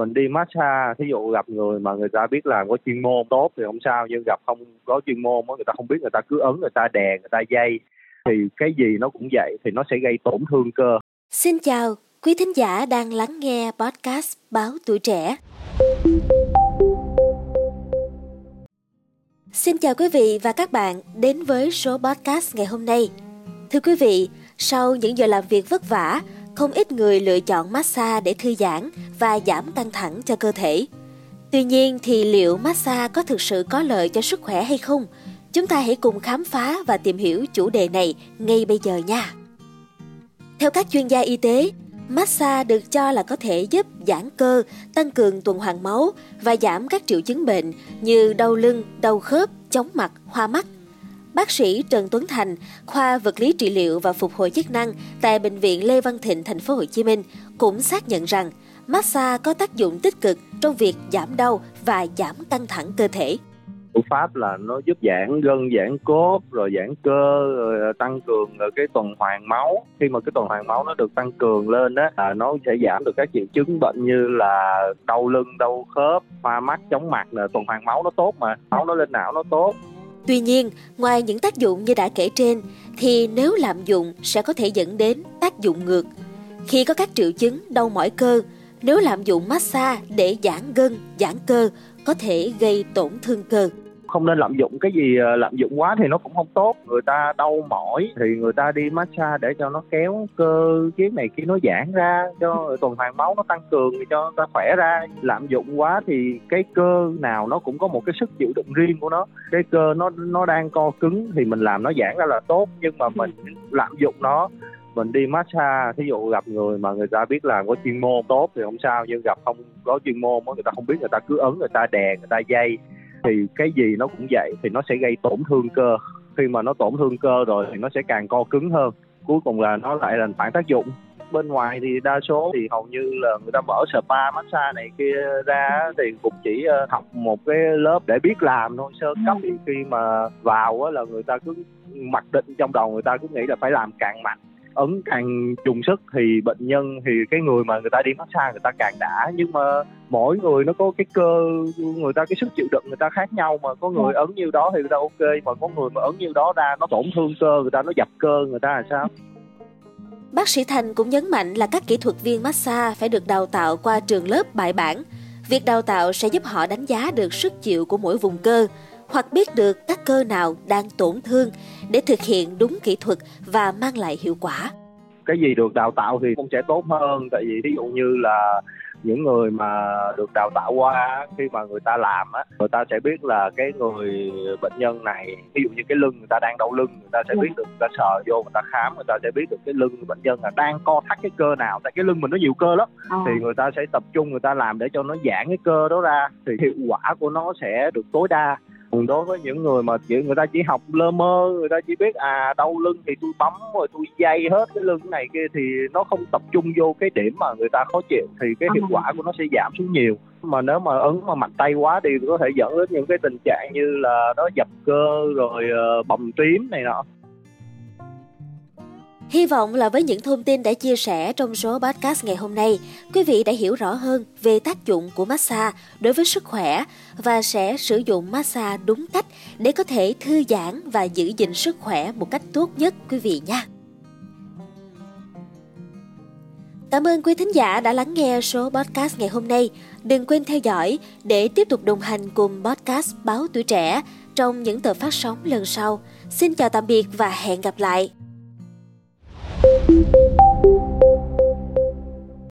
mình đi massage thí dụ gặp người mà người ta biết làm có chuyên môn tốt thì không sao nhưng gặp không có chuyên môn người ta không biết người ta cứ ấn người ta đè người ta dây thì cái gì nó cũng vậy thì nó sẽ gây tổn thương cơ Xin chào, quý thính giả đang lắng nghe podcast Báo Tuổi Trẻ. Xin chào quý vị và các bạn đến với số podcast ngày hôm nay. Thưa quý vị, sau những giờ làm việc vất vả, không ít người lựa chọn massage để thư giãn và giảm căng thẳng cho cơ thể. Tuy nhiên thì liệu massage có thực sự có lợi cho sức khỏe hay không? Chúng ta hãy cùng khám phá và tìm hiểu chủ đề này ngay bây giờ nha. Theo các chuyên gia y tế, massage được cho là có thể giúp giãn cơ, tăng cường tuần hoàn máu và giảm các triệu chứng bệnh như đau lưng, đau khớp, chóng mặt, hoa mắt. Bác sĩ Trần Tuấn Thành, khoa vật lý trị liệu và phục hồi chức năng tại bệnh viện Lê Văn Thịnh thành phố Hồ Chí Minh cũng xác nhận rằng massage có tác dụng tích cực trong việc giảm đau và giảm căng thẳng cơ thể. Phương pháp là nó giúp giãn gân giãn cốt rồi giãn cơ rồi à, tăng cường à, cái tuần hoàn máu. Khi mà cái tuần hoàn máu nó được tăng cường lên á à, nó sẽ giảm được các triệu chứng bệnh như là đau lưng đau khớp hoa mắt chóng mặt là tuần hoàn máu nó tốt mà máu nó lên não nó tốt. Tuy nhiên, ngoài những tác dụng như đã kể trên, thì nếu lạm dụng sẽ có thể dẫn đến tác dụng ngược. Khi có các triệu chứng đau mỏi cơ, nếu lạm dụng massage để giãn gân, giãn cơ có thể gây tổn thương cơ không nên lạm dụng cái gì ờ, lạm dụng quá thì nó cũng không tốt. Người ta đau mỏi thì người ta đi massage để cho nó kéo cơ chiếc này kia nó giãn ra cho tuần hoàn máu nó tăng cường cho ta khỏe ra. Lạm dụng quá thì cái cơ nào nó cũng có một cái sức chịu đựng riêng của nó. Cái cơ nó nó đang co cứng thì mình làm nó giãn ra là tốt nhưng mà mình lạm dụng nó. Mình đi massage thí dụ gặp người mà người ta biết làm có chuyên môn tốt thì không sao nhưng gặp không có chuyên môn người ta không biết người ta cứ ấn người ta đè người ta dây thì cái gì nó cũng vậy thì nó sẽ gây tổn thương cơ. Khi mà nó tổn thương cơ rồi thì nó sẽ càng co cứng hơn. Cuối cùng là nó lại là phản tác dụng. Bên ngoài thì đa số thì hầu như là người ta mở spa massage này kia ra thì cũng chỉ ờ, học một cái lớp để biết làm thôi. Sơ cấp thì khi mà vào á là người ta cứ mặc định trong đầu người ta cứ nghĩ là phải làm càng mạnh ấn càng trùng sức thì bệnh nhân thì cái người mà người ta đi massage người ta càng đã. Nhưng mà mỗi người nó có cái cơ người ta cái sức chịu đựng người ta khác nhau mà có người ấn như đó thì người ta ok mà có người mà ấn như đó ra nó tổn thương cơ người ta nó dập cơ người ta là sao? Bác sĩ Thành cũng nhấn mạnh là các kỹ thuật viên massage phải được đào tạo qua trường lớp bài bản. Việc đào tạo sẽ giúp họ đánh giá được sức chịu của mỗi vùng cơ, hoặc biết được các cơ nào đang tổn thương để thực hiện đúng kỹ thuật và mang lại hiệu quả. Cái gì được đào tạo thì cũng sẽ tốt hơn tại vì ví dụ như là những người mà được đào tạo qua khi mà người ta làm á người ta sẽ biết là cái người bệnh nhân này ví dụ như cái lưng người ta đang đau lưng người ta sẽ biết được người ta sờ vô người ta khám người ta sẽ biết được cái lưng bệnh nhân là đang co thắt cái cơ nào tại cái lưng mình nó nhiều cơ lắm à. thì người ta sẽ tập trung người ta làm để cho nó giãn cái cơ đó ra thì hiệu quả của nó sẽ được tối đa đối với những người mà chỉ người ta chỉ học lơ mơ người ta chỉ biết à đau lưng thì tôi bấm rồi tôi dây hết cái lưng này kia thì nó không tập trung vô cái điểm mà người ta khó chịu thì cái hiệu quả của nó sẽ giảm xuống nhiều. Mà nếu mà ấn mà mạnh tay quá thì có thể dẫn đến những cái tình trạng như là nó dập cơ rồi uh, bầm tím này nọ Hy vọng là với những thông tin đã chia sẻ trong số podcast ngày hôm nay, quý vị đã hiểu rõ hơn về tác dụng của massage đối với sức khỏe và sẽ sử dụng massage đúng cách để có thể thư giãn và giữ gìn sức khỏe một cách tốt nhất quý vị nha. Cảm ơn quý thính giả đã lắng nghe số podcast ngày hôm nay. Đừng quên theo dõi để tiếp tục đồng hành cùng podcast Báo Tuổi Trẻ trong những tờ phát sóng lần sau. Xin chào tạm biệt và hẹn gặp lại. you